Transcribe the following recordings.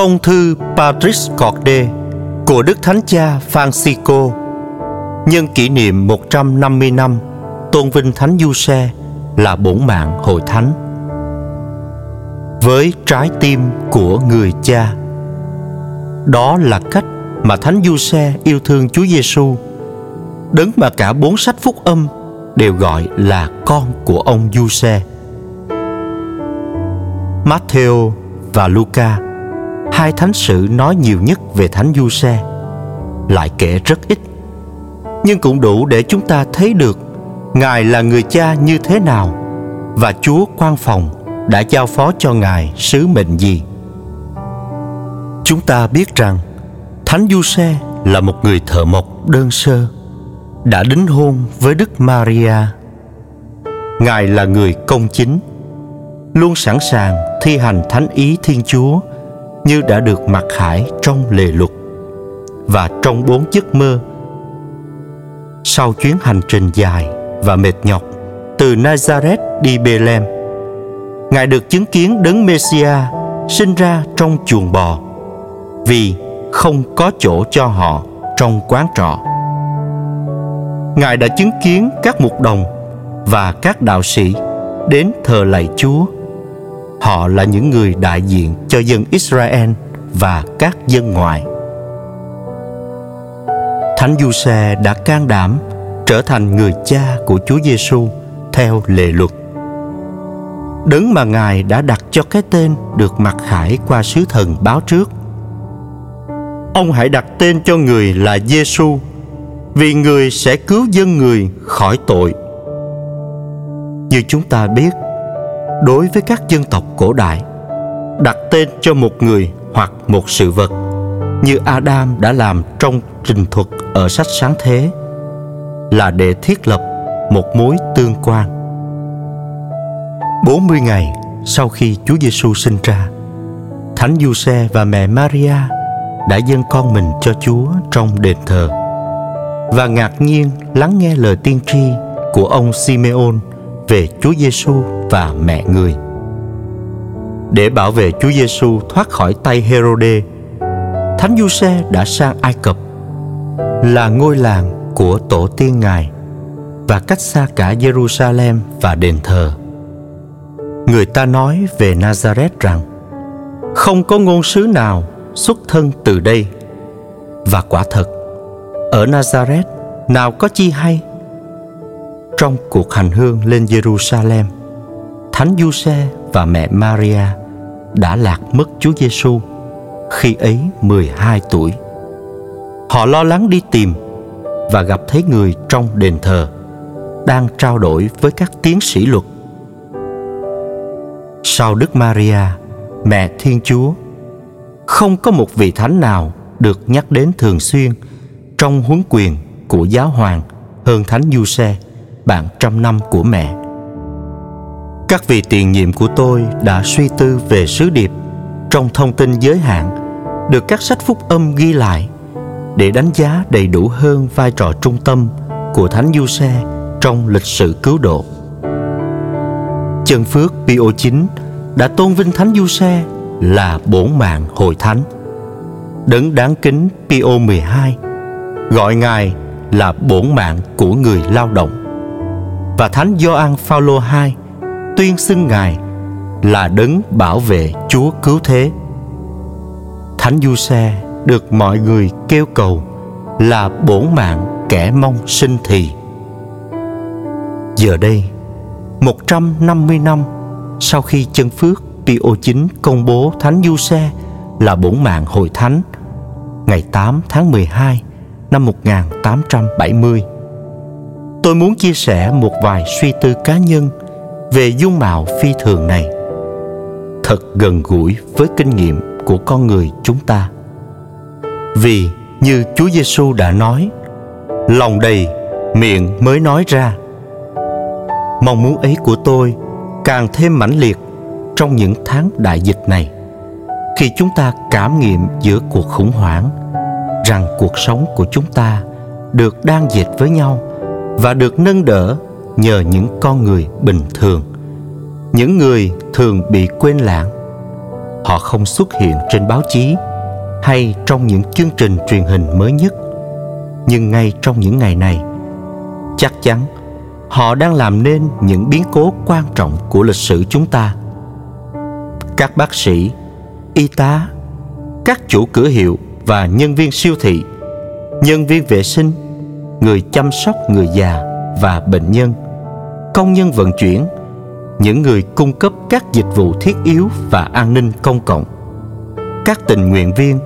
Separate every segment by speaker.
Speaker 1: Tông thư Patrice Corday của Đức Thánh Cha Francisco nhân kỷ niệm 150 năm tôn vinh Thánh Du Xe là bổn mạng hội thánh. Với trái tim của người cha, đó là cách mà Thánh Du Xe yêu thương Chúa Giêsu, đấng mà cả bốn sách phúc âm đều gọi là con của ông Du Xe. Matthew và Luca, hai thánh sử nói nhiều nhất về Thánh Du Xe, lại kể rất ít, nhưng cũng đủ để chúng ta thấy được Ngài là người cha như thế nào và Chúa quan phòng đã giao phó cho Ngài sứ mệnh gì. Chúng ta biết rằng Thánh Du Xe là một người thợ mộc đơn sơ đã đính hôn với Đức Maria. Ngài là người công chính, luôn sẵn sàng thi hành thánh ý Thiên Chúa như đã được mặc khải trong lề luật và trong bốn giấc mơ. Sau chuyến hành trình dài và mệt nhọc từ Nazareth đi Bethlehem, Ngài được chứng kiến đấng Messia sinh ra trong chuồng bò vì không có chỗ cho họ trong quán trọ. Ngài đã chứng kiến các mục đồng và các đạo sĩ đến thờ lạy Chúa. Họ là những người đại diện cho dân Israel và các dân ngoại. Thánh Du Xe đã can đảm trở thành người cha của Chúa Giêsu theo lệ luật. Đấng mà Ngài đã đặt cho cái tên được mặc khải qua sứ thần báo trước. Ông hãy đặt tên cho người là Giêsu vì người sẽ cứu dân người khỏi tội. Như chúng ta biết, đối với các dân tộc cổ đại, đặt tên cho một người hoặc một sự vật như Adam đã làm trong trình thuật ở sách sáng thế là để thiết lập một mối tương quan. 40 ngày sau khi Chúa Giêsu sinh ra, Thánh Giuse và mẹ Maria đã dâng con mình cho Chúa trong đền thờ và ngạc nhiên lắng nghe lời tiên tri của ông Simeon về Chúa Giêsu và mẹ người. Để bảo vệ Chúa Giêsu thoát khỏi tay Herode, Thánh Giuse đã sang Ai Cập, là ngôi làng của tổ tiên Ngài và cách xa cả Jerusalem và đền thờ. Người ta nói về Nazareth rằng không có ngôn sứ nào xuất thân từ đây và quả thật ở Nazareth nào có chi hay trong cuộc hành hương lên Jerusalem Thánh Giuse và mẹ Maria đã lạc mất Chúa Giêsu khi ấy 12 tuổi. Họ lo lắng đi tìm và gặp thấy người trong đền thờ đang trao đổi với các tiến sĩ luật. Sau Đức Maria, mẹ Thiên Chúa, không có một vị thánh nào được nhắc đến thường xuyên trong huấn quyền của giáo hoàng hơn Thánh Du Xe, bạn trăm năm của mẹ. Các vị tiền nhiệm của tôi đã suy tư về sứ điệp trong thông tin giới hạn được các sách phúc âm ghi lại để đánh giá đầy đủ hơn vai trò trung tâm của Thánh Du Xe trong lịch sử cứu độ. Chân Phước Pio 9 đã tôn vinh Thánh Du Xe là bổn mạng hội thánh. Đấng đáng kính Pio 12 gọi Ngài là bổn mạng của người lao động. Và Thánh Gioan Phaolô II tuyên xưng Ngài là đấng bảo vệ Chúa cứu thế. Thánh Du Xe được mọi người kêu cầu là bổn mạng kẻ mong sinh thì. Giờ đây, 150 năm sau khi chân phước Pio IX công bố Thánh Du Xe là bổn mạng hội thánh ngày 8 tháng 12 năm 1870. Tôi muốn chia sẻ một vài suy tư cá nhân về dung mạo phi thường này. Thật gần gũi với kinh nghiệm của con người chúng ta. Vì như Chúa Giêsu đã nói, lòng đầy miệng mới nói ra. Mong muốn ấy của tôi càng thêm mãnh liệt trong những tháng đại dịch này khi chúng ta cảm nghiệm giữa cuộc khủng hoảng rằng cuộc sống của chúng ta được đang dệt với nhau và được nâng đỡ nhờ những con người bình thường. Những người thường bị quên lãng. Họ không xuất hiện trên báo chí hay trong những chương trình truyền hình mới nhất. Nhưng ngay trong những ngày này, chắc chắn họ đang làm nên những biến cố quan trọng của lịch sử chúng ta. Các bác sĩ, y tá, các chủ cửa hiệu và nhân viên siêu thị, nhân viên vệ sinh người chăm sóc người già và bệnh nhân. Công nhân vận chuyển, những người cung cấp các dịch vụ thiết yếu và an ninh công cộng. Các tình nguyện viên,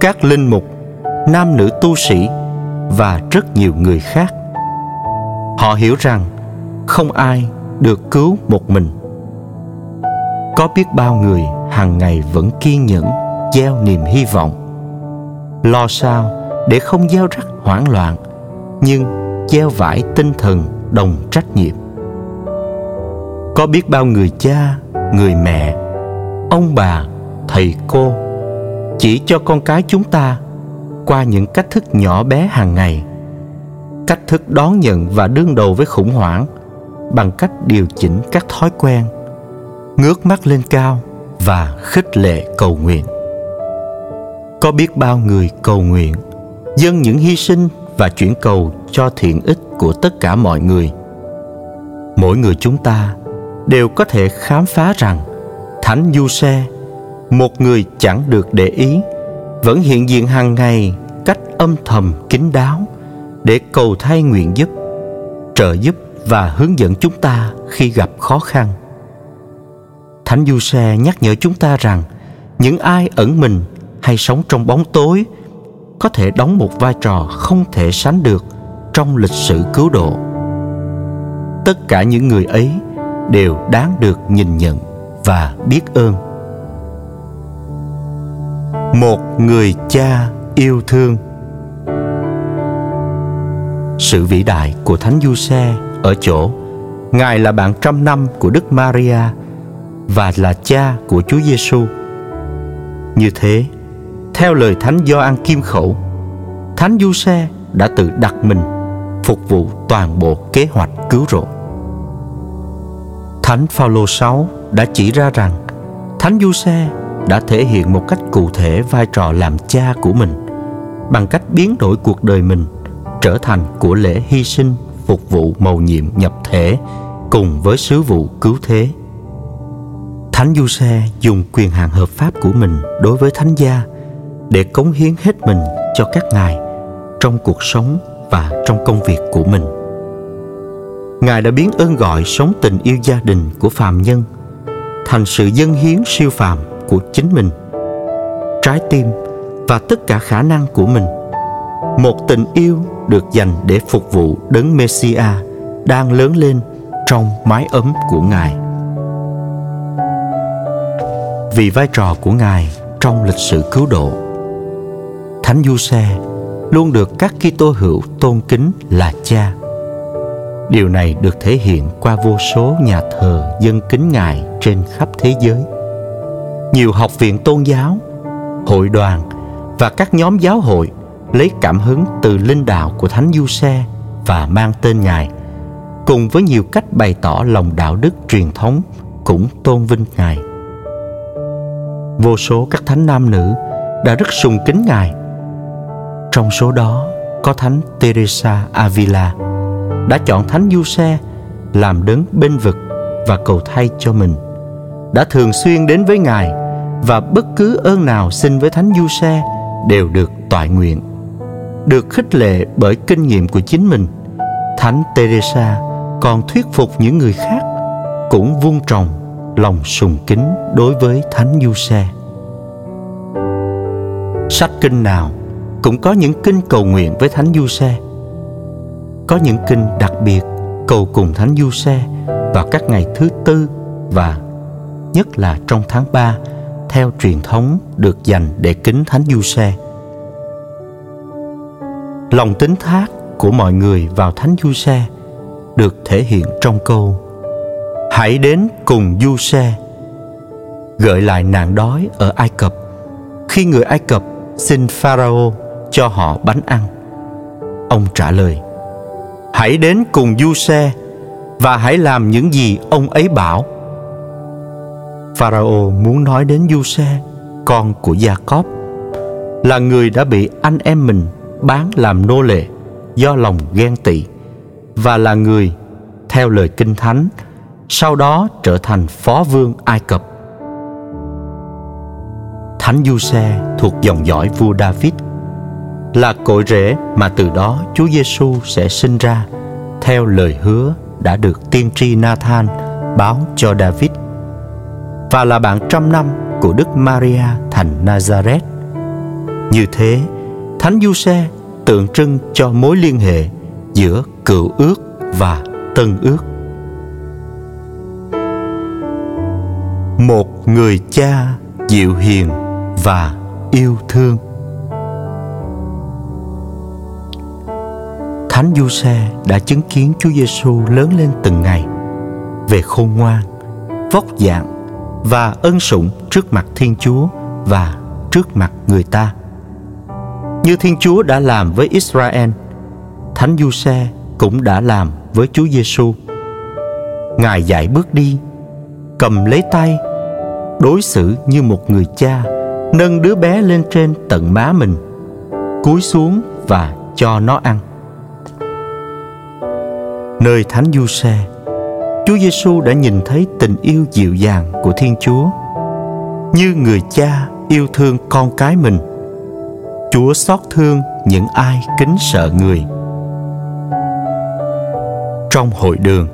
Speaker 1: các linh mục, nam nữ tu sĩ và rất nhiều người khác. Họ hiểu rằng không ai được cứu một mình. Có biết bao người hàng ngày vẫn kiên nhẫn, gieo niềm hy vọng, lo sao để không gieo rắc hoảng loạn nhưng gieo vải tinh thần đồng trách nhiệm. Có biết bao người cha, người mẹ, ông bà, thầy cô chỉ cho con cái chúng ta qua những cách thức nhỏ bé hàng ngày, cách thức đón nhận và đương đầu với khủng hoảng bằng cách điều chỉnh các thói quen, ngước mắt lên cao và khích lệ cầu nguyện. Có biết bao người cầu nguyện dâng những hy sinh và chuyển cầu cho thiện ích của tất cả mọi người. Mỗi người chúng ta đều có thể khám phá rằng thánh du xe một người chẳng được để ý, vẫn hiện diện hàng ngày cách âm thầm kín đáo để cầu thay nguyện giúp, trợ giúp và hướng dẫn chúng ta khi gặp khó khăn. Thánh du xe nhắc nhở chúng ta rằng những ai ẩn mình hay sống trong bóng tối có thể đóng một vai trò không thể sánh được trong lịch sử cứu độ. Tất cả những người ấy đều đáng được nhìn nhận và biết ơn. Một người cha yêu thương. Sự vĩ đại của thánh du xe ở chỗ, ngài là bạn trăm năm của đức maria và là cha của chúa giêsu như thế theo lời thánh Gioan Kim Khẩu, Thánh Du Xe đã tự đặt mình phục vụ toàn bộ kế hoạch cứu rỗi. Thánh Phaolô 6 đã chỉ ra rằng Thánh Du Xe đã thể hiện một cách cụ thể vai trò làm cha của mình bằng cách biến đổi cuộc đời mình trở thành của lễ hy sinh phục vụ mầu nhiệm nhập thể cùng với sứ vụ cứu thế. Thánh Du Xe dùng quyền hạn hợp pháp của mình đối với thánh gia để cống hiến hết mình cho các ngài trong cuộc sống và trong công việc của mình. Ngài đã biến ơn gọi sống tình yêu gia đình của phàm nhân thành sự dâng hiến siêu phàm của chính mình, trái tim và tất cả khả năng của mình. Một tình yêu được dành để phục vụ đấng messia đang lớn lên trong mái ấm của ngài. Vì vai trò của ngài trong lịch sử cứu độ Thánh Du Xe luôn được các Kitô hữu tôn kính là cha. Điều này được thể hiện qua vô số nhà thờ dân kính Ngài trên khắp thế giới. Nhiều học viện tôn giáo, hội đoàn và các nhóm giáo hội lấy cảm hứng từ linh đạo của Thánh Du Xe và mang tên Ngài, cùng với nhiều cách bày tỏ lòng đạo đức truyền thống cũng tôn vinh Ngài. Vô số các thánh nam nữ đã rất sùng kính Ngài trong số đó có Thánh Teresa Avila đã chọn Thánh Du Xe làm đấng bên vực và cầu thay cho mình đã thường xuyên đến với Ngài và bất cứ ơn nào xin với Thánh Du Xe đều được toại nguyện. Được khích lệ bởi kinh nghiệm của chính mình, Thánh Teresa còn thuyết phục những người khác cũng vun trồng lòng sùng kính đối với Thánh Du Xe. Sách kinh nào cũng có những kinh cầu nguyện với Thánh Du Xe. Có những kinh đặc biệt cầu cùng Thánh Du Xe vào các ngày thứ tư và nhất là trong tháng 3 theo truyền thống được dành để kính Thánh Du Xe. Lòng tín thác của mọi người vào Thánh Du Xe được thể hiện trong câu, Hãy đến cùng Du Xe gợi lại nạn đói ở Ai Cập khi người Ai Cập xin Pharaoh cho họ bánh ăn. Ông trả lời hãy đến cùng du xe và hãy làm những gì ông ấy bảo. Pharaoh muốn nói đến Giuse, con của Gia-cóp, là người đã bị anh em mình bán làm nô lệ do lòng ghen tị và là người theo lời kinh thánh sau đó trở thành phó vương Ai Cập. Thánh Du-xe thuộc dòng dõi vua David là cội rễ mà từ đó Chúa Giêsu sẽ sinh ra theo lời hứa đã được tiên tri Nathan báo cho David và là bạn trăm năm của Đức Maria thành Nazareth. Như thế, Thánh Giuse tượng trưng cho mối liên hệ giữa cựu ước và tân ước. Một người cha dịu hiền và yêu thương. Thánh Giuse đã chứng kiến Chúa Giêsu lớn lên từng ngày về khôn ngoan, vóc dạng và ân sủng trước mặt Thiên Chúa và trước mặt người ta. Như Thiên Chúa đã làm với Israel, Thánh Giuse cũng đã làm với Chúa Giêsu. Ngài dạy bước đi, cầm lấy tay, đối xử như một người cha, nâng đứa bé lên trên tận má mình, cúi xuống và cho nó ăn. Nơi Thánh Du Xe, Chúa Giêsu đã nhìn thấy tình yêu dịu dàng của Thiên Chúa, như người cha yêu thương con cái mình. Chúa xót thương những ai kính sợ người trong hội đường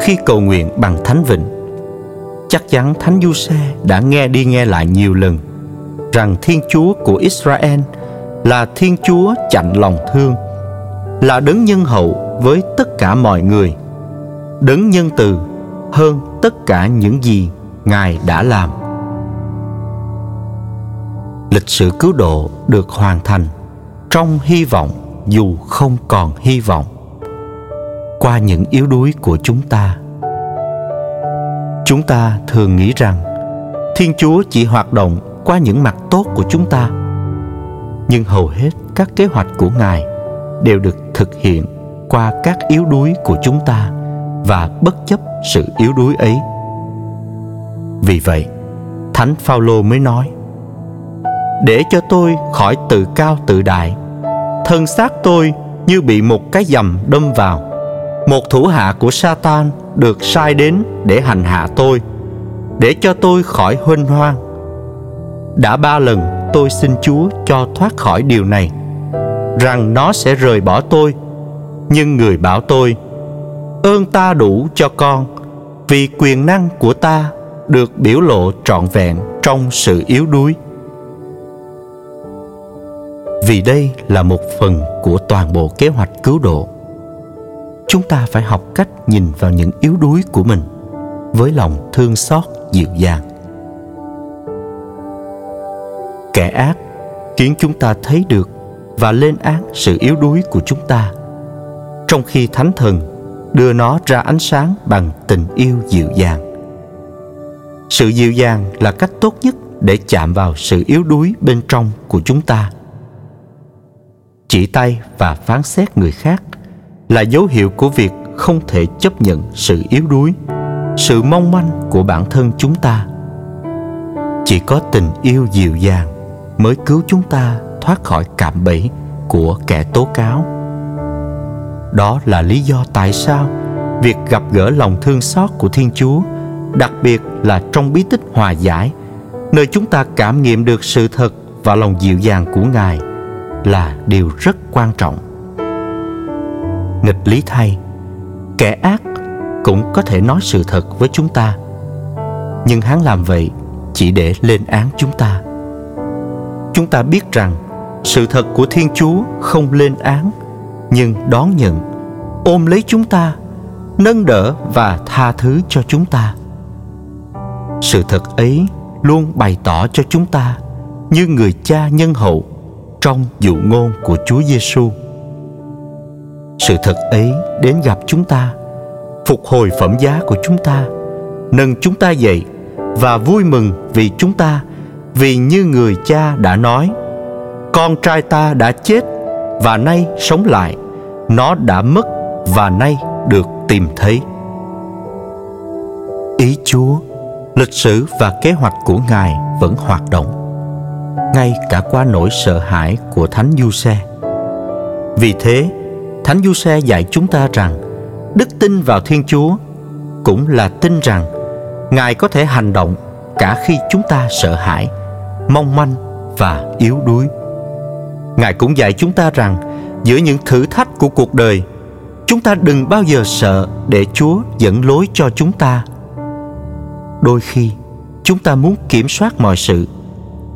Speaker 1: khi cầu nguyện bằng thánh vịnh chắc chắn thánh du xe đã nghe đi nghe lại nhiều lần rằng thiên chúa của israel là thiên chúa chạnh lòng thương là đấng nhân hậu với tất cả mọi người. Đấng nhân từ hơn tất cả những gì ngài đã làm. Lịch sử cứu độ được hoàn thành trong hy vọng dù không còn hy vọng. Qua những yếu đuối của chúng ta chúng ta thường nghĩ rằng thiên chúa chỉ hoạt động qua những mặt tốt của chúng ta. Nhưng hầu hết các kế hoạch của ngài đều được thực hiện qua các yếu đuối của chúng ta và bất chấp sự yếu đuối ấy vì vậy thánh phaolô mới nói để cho tôi khỏi tự cao tự đại thân xác tôi như bị một cái dầm đâm vào một thủ hạ của Satan được sai đến để hành hạ tôi, để cho tôi khỏi huênh hoang. Đã ba lần tôi xin Chúa cho thoát khỏi điều này, rằng nó sẽ rời bỏ tôi. Nhưng người bảo tôi, ơn ta đủ cho con, vì quyền năng của ta được biểu lộ trọn vẹn trong sự yếu đuối. Vì đây là một phần của toàn bộ kế hoạch cứu độ. Chúng ta phải học cách nhìn vào những yếu đuối của mình với lòng thương xót dịu dàng. Kẻ ác khiến chúng ta thấy được và lên án sự yếu đuối của chúng ta trong khi thánh thần đưa nó ra ánh sáng bằng tình yêu dịu dàng. Sự dịu dàng là cách tốt nhất để chạm vào sự yếu đuối bên trong của chúng ta. Chỉ tay và phán xét người khác là dấu hiệu của việc không thể chấp nhận sự yếu đuối, sự mong manh của bản thân chúng ta. Chỉ có tình yêu dịu dàng mới cứu chúng ta thoát khỏi cạm bẫy của kẻ tố cáo đó là lý do tại sao việc gặp gỡ lòng thương xót của thiên chúa, đặc biệt là trong bí tích hòa giải, nơi chúng ta cảm nghiệm được sự thật và lòng dịu dàng của ngài, là điều rất quan trọng. Nghịch lý thay, kẻ ác cũng có thể nói sự thật với chúng ta, nhưng hắn làm vậy chỉ để lên án chúng ta. Chúng ta biết rằng sự thật của thiên chúa không lên án nhưng đón nhận, ôm lấy chúng ta, nâng đỡ và tha thứ cho chúng ta. Sự thật ấy luôn bày tỏ cho chúng ta như người cha nhân hậu trong dụ ngôn của Chúa Giêsu sự thật ấy đến gặp chúng ta, phục hồi phẩm giá của chúng ta, nâng chúng ta dậy và vui mừng vì chúng ta, vì như người cha đã nói, con trai ta đã chết và nay sống lại nó đã mất và nay được tìm thấy ý chúa lịch sử và kế hoạch của Ngài vẫn hoạt động, ngay cả qua nỗi sợ hãi của Thánh Du Xe. Vì thế, Thánh Du Xe dạy chúng ta rằng đức tin vào Thiên Chúa cũng là tin rằng Ngài có thể hành động cả khi chúng ta sợ hãi, mong manh và yếu đuối. Ngài cũng dạy chúng ta rằng giữa những thử thách của cuộc đời, chúng ta đừng bao giờ sợ để Chúa dẫn lối cho chúng ta. Đôi khi, chúng ta muốn kiểm soát mọi sự,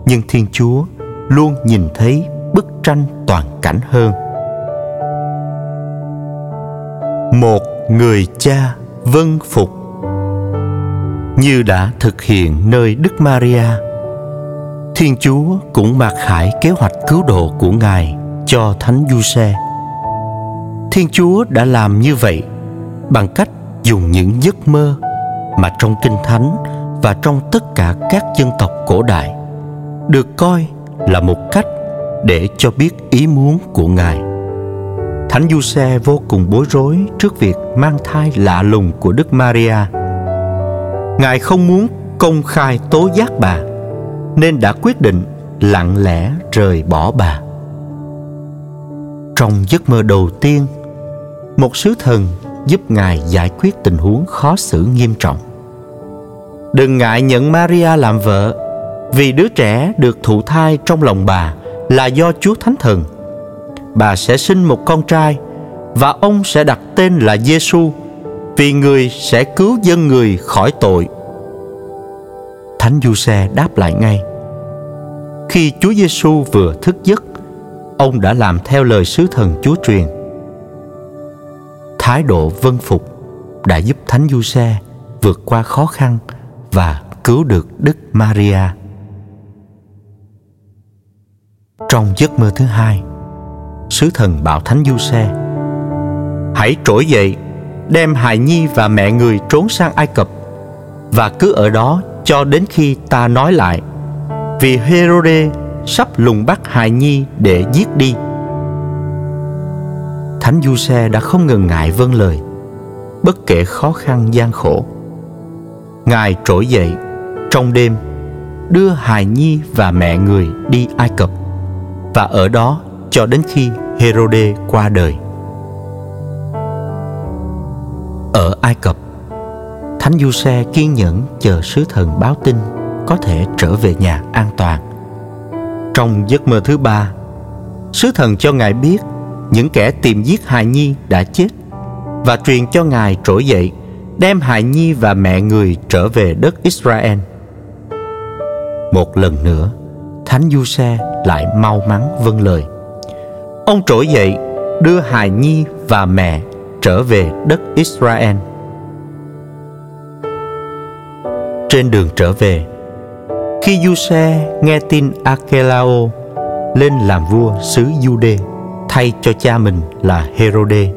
Speaker 1: nhưng Thiên Chúa luôn nhìn thấy bức tranh toàn cảnh hơn. Một người cha vân phục như đã thực hiện nơi Đức Maria. Thiên Chúa cũng mặc khải kế hoạch cứu độ của Ngài cho Thánh Du Xe. Thiên Chúa đã làm như vậy bằng cách dùng những giấc mơ mà trong Kinh Thánh và trong tất cả các dân tộc cổ đại được coi là một cách để cho biết ý muốn của Ngài. Thánh Du Xe vô cùng bối rối trước việc mang thai lạ lùng của Đức Maria. Ngài không muốn công khai tố giác bà, nên đã quyết định lặng lẽ rời bỏ bà. Trong giấc mơ đầu tiên, một sứ thần giúp Ngài giải quyết tình huống khó xử nghiêm trọng. Đừng ngại nhận Maria làm vợ, vì đứa trẻ được thụ thai trong lòng bà là do Chúa Thánh Thần bà sẽ sinh một con trai và ông sẽ đặt tên là Giêsu vì người sẽ cứu dân người khỏi tội. Thánh Giuse đáp lại ngay. Khi Chúa Giêsu vừa thức giấc, ông đã làm theo lời sứ thần Chúa truyền. Thái độ vân phục đã giúp Thánh Giuse vượt qua khó khăn và cứu được Đức Maria. Trong giấc mơ thứ hai, sứ thần bảo thánh Giuse hãy trỗi dậy đem hài nhi và mẹ người trốn sang ai cập và cứ ở đó cho đến khi ta nói lại. Vì herode sắp lùng bắt hài nhi để giết đi. Thánh du xe đã không ngần ngại vâng lời bất kể khó khăn gian khổ. Ngài trỗi dậy trong đêm đưa hài nhi và mẹ người đi ai cập và ở đó cho đến khi Herode qua đời. Ở Ai Cập, Thánh Du Xe kiên nhẫn chờ sứ thần báo tin có thể trở về nhà an toàn. Trong giấc mơ thứ ba, sứ thần cho ngài biết những kẻ tìm giết hài nhi đã chết và truyền cho ngài trỗi dậy đem hài nhi và mẹ người trở về đất Israel. Một lần nữa, Thánh Du Xe lại mau mắn vâng lời Ông trỗi dậy đưa hài nhi và mẹ trở về đất Israel. Trên đường trở về, khi du xe nghe tin akelao lên làm vua xứ Jude thay cho cha mình là Herode,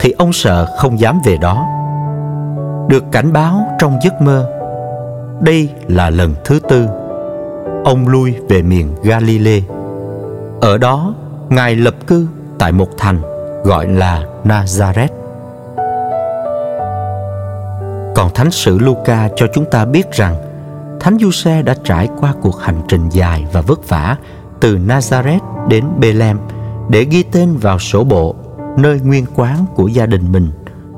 Speaker 1: thì ông sợ không dám về đó. Được cảnh báo trong giấc mơ, đây là lần thứ tư ông lui về miền Galilee. Ở đó Ngài lập cư tại một thành gọi là Nazareth. Còn Thánh sử Luca cho chúng ta biết rằng Thánh Giuse đã trải qua cuộc hành trình dài và vất vả từ Nazareth đến Bethlehem để ghi tên vào sổ bộ, nơi nguyên quán của gia đình mình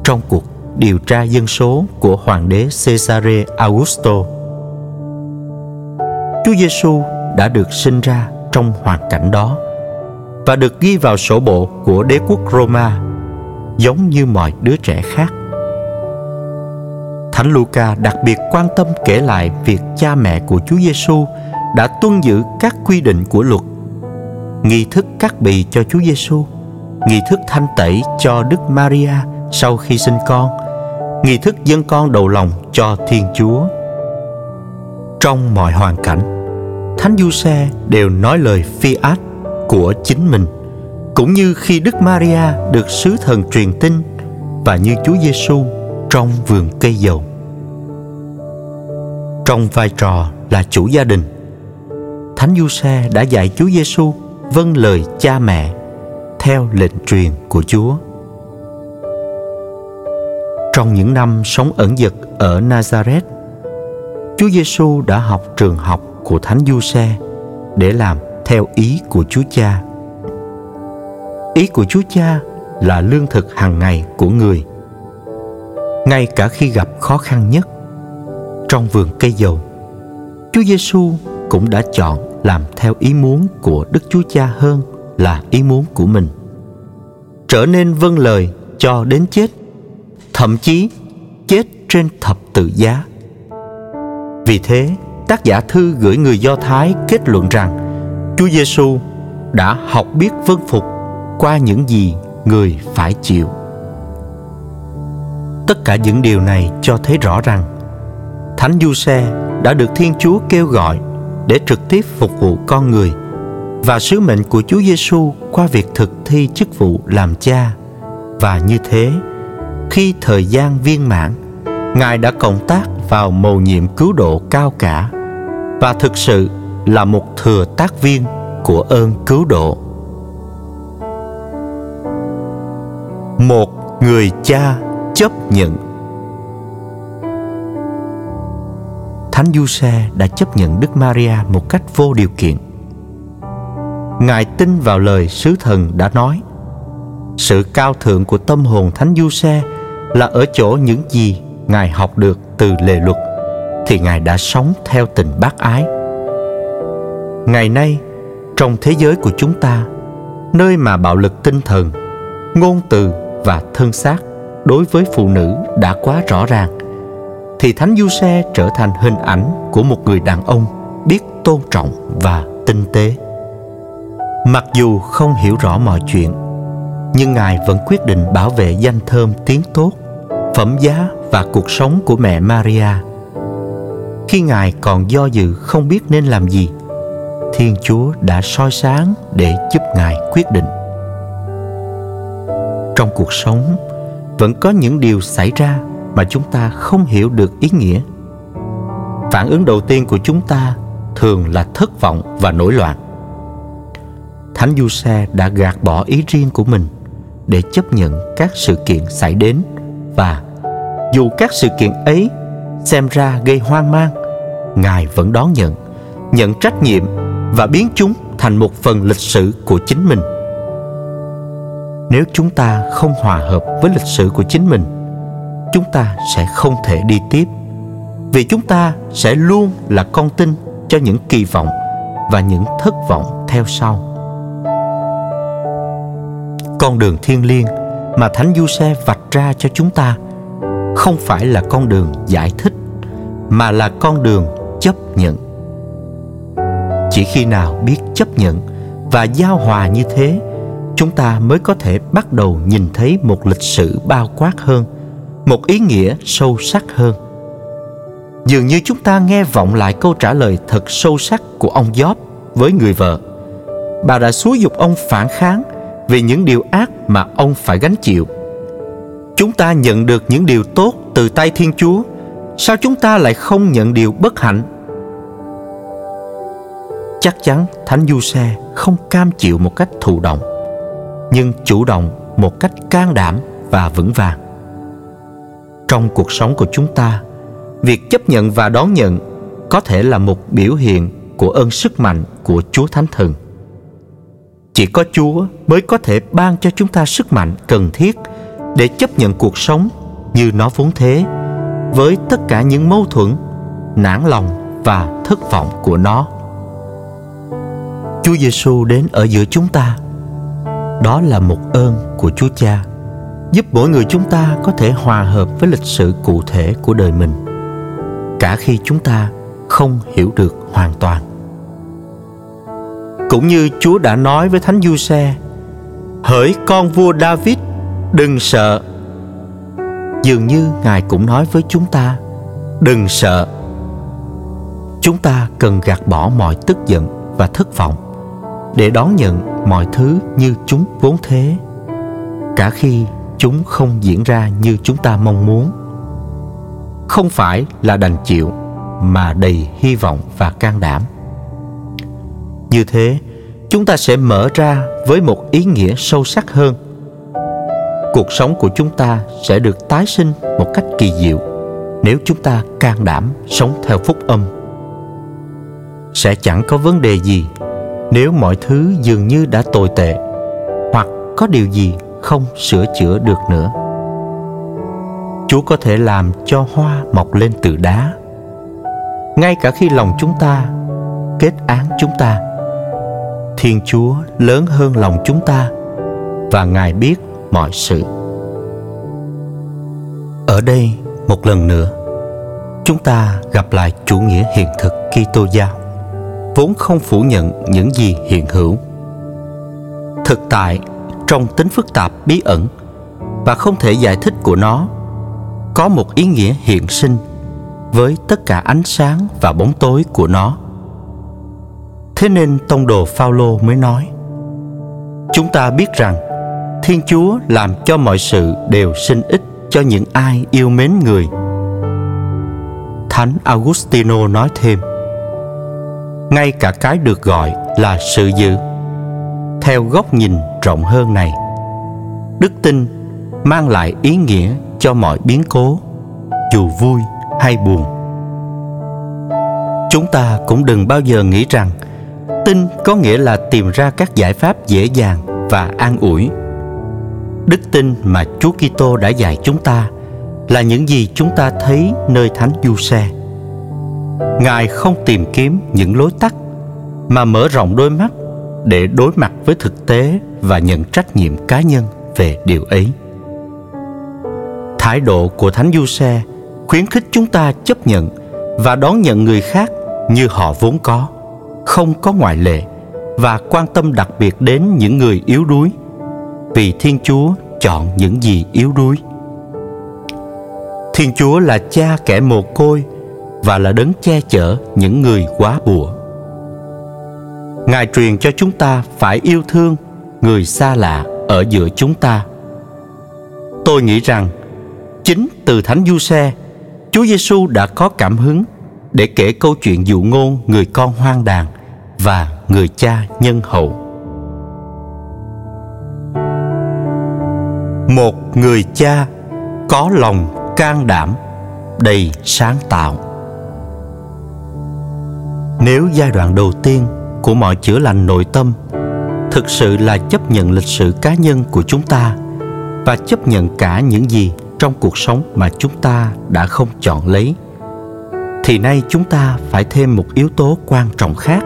Speaker 1: trong cuộc điều tra dân số của hoàng đế Caesare Augusto. Chúa Giêsu đã được sinh ra trong hoàn cảnh đó và được ghi vào sổ bộ của đế quốc Roma, giống như mọi đứa trẻ khác. Thánh Luca đặc biệt quan tâm kể lại việc cha mẹ của Chúa Giêsu đã tuân giữ các quy định của luật. Nghi thức cắt bì cho Chúa Giêsu, nghi thức thanh tẩy cho Đức Maria sau khi sinh con, nghi thức dân con đầu lòng cho Thiên Chúa. Trong mọi hoàn cảnh, Thánh Du Xe đều nói lời fiat của chính mình cũng như khi Đức Maria được sứ thần truyền tin và như Chúa Giêsu trong vườn cây dầu. Trong vai trò là chủ gia đình, Thánh Giuse đã dạy Chúa Giêsu vâng lời cha mẹ theo lệnh truyền của Chúa. Trong những năm sống ẩn dật ở Nazareth, Chúa Giêsu đã học trường học của Thánh Du Xe để làm theo ý của Chúa Cha. Ý của Chúa Cha là lương thực hàng ngày của người. Ngay cả khi gặp khó khăn nhất, trong vườn cây dầu, Chúa Giêsu cũng đã chọn làm theo ý muốn của Đức Chúa Cha hơn là ý muốn của mình. Trở nên vâng lời cho đến chết, thậm chí chết trên thập tự giá. Vì thế, tác giả thư gửi người Do Thái kết luận rằng Chúa Giêsu đã học biết vâng phục qua những gì người phải chịu. Tất cả những điều này cho thấy rõ rằng Thánh Du Xe đã được Thiên Chúa kêu gọi để trực tiếp phục vụ con người và sứ mệnh của Chúa Giêsu qua việc thực thi chức vụ làm cha. Và như thế, khi thời gian viên mãn, Ngài đã cộng tác vào mầu nhiệm cứu độ cao cả và thực sự là một thừa tác viên của ơn cứu độ. Một người cha chấp nhận Thánh Du Xe đã chấp nhận Đức Maria một cách vô điều kiện. Ngài tin vào lời sứ thần đã nói. Sự cao thượng của tâm hồn Thánh Du Xe là ở chỗ những gì Ngài học được từ lề luật thì Ngài đã sống theo tình bác ái. Ngày nay, trong thế giới của chúng ta, nơi mà bạo lực tinh thần, ngôn từ và thân xác đối với phụ nữ đã quá rõ ràng thì Thánh Du Xe trở thành hình ảnh của một người đàn ông biết tôn trọng và tinh tế. Mặc dù không hiểu rõ mọi chuyện, nhưng Ngài vẫn quyết định bảo vệ danh thơm tiếng tốt, phẩm giá và cuộc sống của mẹ Maria. Khi Ngài còn do dự không biết nên làm gì, Thiên Chúa đã soi sáng để giúp Ngài quyết định. Trong cuộc sống, vẫn có những điều xảy ra mà chúng ta không hiểu được ý nghĩa. Phản ứng đầu tiên của chúng ta thường là thất vọng và nổi loạn. Thánh du xe đã gạt bỏ ý riêng của mình để chấp nhận các sự kiện xảy đến và dù các sự kiện ấy xem ra gây hoang mang, ngài vẫn đón nhận nhận trách nhiệm và biến chúng thành một phần lịch sử của chính mình. Nếu chúng ta không hòa hợp với lịch sử của chính mình chúng ta sẽ không thể đi tiếp. Vì chúng ta sẽ luôn là con tin cho những kỳ vọng và những thất vọng theo sau. Con đường thiên liêng mà thánh du xe vạch ra cho chúng ta không phải là con đường giải thích, mà là con đường chấp nhận. Chỉ khi nào biết chấp nhận và giao hòa như thế, chúng ta mới có thể bắt đầu nhìn thấy một lịch sử bao quát hơn một ý nghĩa sâu sắc hơn dường như chúng ta nghe vọng lại câu trả lời thật sâu sắc của ông gióp với người vợ. Bà đã xúi dục ông phản kháng vì những điều ác mà ông phải gánh chịu. Chúng ta nhận được những điều tốt từ tay Thiên Chúa, sao chúng ta lại không nhận điều bất hạnh? Chắc chắn Thánh Du Xe không cam chịu một cách thụ động, nhưng chủ động một cách can đảm và vững vàng trong cuộc sống của chúng ta. Việc chấp nhận và đón nhận có thể là một biểu hiện của ơn sức mạnh của chúa thánh thần. Chỉ có chúa mới có thể ban cho chúng ta sức mạnh cần thiết để chấp nhận cuộc sống như nó vốn thế, với tất cả những mâu thuẫn, nản lòng và thất vọng của nó. Chúa giêsu đến ở giữa chúng ta. Đó là một ơn của chúa cha giúp mỗi người chúng ta có thể hòa hợp với lịch sử cụ thể của đời mình, cả khi chúng ta không hiểu được hoàn toàn. Cũng như chúa đã nói với thánh du xe hỡi con vua david, đừng sợ. Dường như ngài cũng nói với chúng ta, đừng sợ. Chúng ta cần gạt bỏ mọi tức giận và thất vọng để đón nhận mọi thứ như chúng vốn thế, cả khi chúng không diễn ra như chúng ta mong muốn. Không phải là đành chịu, mà đầy hy vọng và can đảm. Như thế, chúng ta sẽ mở ra với một ý nghĩa sâu sắc hơn. Cuộc sống của chúng ta sẽ được tái sinh một cách kỳ diệu nếu chúng ta can đảm sống theo phúc âm. Sẽ chẳng có vấn đề gì nếu mọi thứ dường như đã tồi tệ hoặc có điều gì không sửa chữa được nữa. Chúa có thể làm cho hoa mọc lên từ đá. Ngay cả khi lòng chúng ta kết án chúng ta, thiên chúa lớn hơn lòng chúng ta và ngài biết mọi sự. Ở đây một lần nữa, chúng ta gặp lại chủ nghĩa hiện thực Kitô giáo vốn không phủ nhận những gì hiện hữu. Thực tại trong tính phức tạp, bí ẩn và không thể giải thích của nó, có một ý nghĩa hiện sinh với tất cả ánh sáng và bóng tối của nó. Thế nên tông đồ phaolô mới nói, chúng ta biết rằng thiên chúa làm cho mọi sự đều sinh ích cho những ai yêu mến người. Thánh augustino nói thêm, ngay cả cái được gọi là sự dự theo góc nhìn rộng hơn này, đức tin mang lại ý nghĩa cho mọi biến cố, dù vui hay buồn. Chúng ta cũng đừng bao giờ nghĩ rằng tin có nghĩa là tìm ra các giải pháp dễ dàng và an ủi. Đức tin mà chúa kitô đã dạy chúng ta là những gì chúng ta thấy nơi thánh du xe ngài không tìm kiếm những lối tắt mà mở rộng đôi mắt để đối mặt với thực tế và nhận trách nhiệm cá nhân về điều ấy. Thái độ của thánh du xe khuyến khích chúng ta chấp nhận và đón nhận người khác như họ vốn có, không có ngoại lệ và quan tâm đặc biệt đến những người yếu đuối, vì thiên chúa chọn những gì yếu đuối. Thiên chúa là cha kẻ mồ côi và là đấng che chở những người quá bùa ngài truyền cho chúng ta phải yêu thương người xa lạ ở giữa chúng ta. Tôi nghĩ rằng, chính từ thánh du xe chúa giêsu đã có cảm hứng để kể câu chuyện dụ ngôn người con hoang đàn và người cha nhân hậu. Một người cha có lòng can đảm, đầy sáng tạo. Nếu giai đoạn đầu tiên của mọi chữa lành nội tâm thực sự là chấp nhận lịch sử cá nhân của chúng ta và chấp nhận cả những gì trong cuộc sống mà chúng ta đã không chọn lấy. Thì nay chúng ta phải thêm một yếu tố quan trọng khác,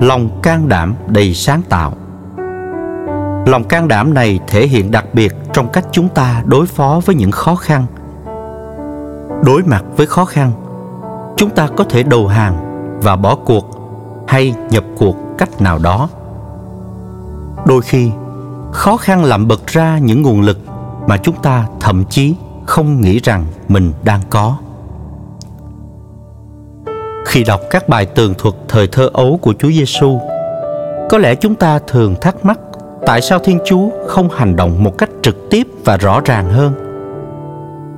Speaker 1: lòng can đảm đầy sáng tạo. Lòng can đảm này thể hiện đặc biệt trong cách chúng ta đối phó với những khó khăn. Đối mặt với khó khăn, chúng ta có thể đầu hàng và bỏ cuộc hay nhập cuộc cách nào đó đôi khi khó khăn làm bật ra những nguồn lực mà chúng ta thậm chí không nghĩ rằng mình đang có khi đọc các bài tường thuật thời thơ ấu của Chúa Giêsu, có lẽ chúng ta thường thắc mắc tại sao Thiên Chúa không hành động một cách trực tiếp và rõ ràng hơn.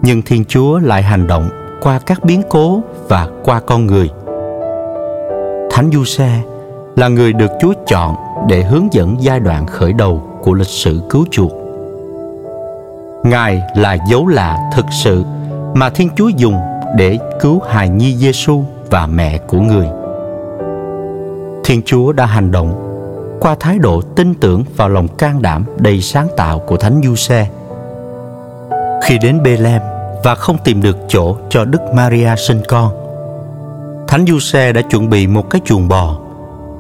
Speaker 1: Nhưng Thiên Chúa lại hành động qua các biến cố và qua con người. Thánh Du Xe là người được Chúa chọn để hướng dẫn giai đoạn khởi đầu của lịch sử cứu chuộc. Ngài là dấu lạ thực sự mà Thiên Chúa dùng để cứu hài nhi Giêsu và mẹ của người. Thiên Chúa đã hành động qua thái độ tin tưởng vào lòng can đảm đầy sáng tạo của Thánh Du Xe. Khi đến Bethlehem và không tìm được chỗ cho Đức Maria sinh con, Thánh Du Xe đã chuẩn bị một cái chuồng bò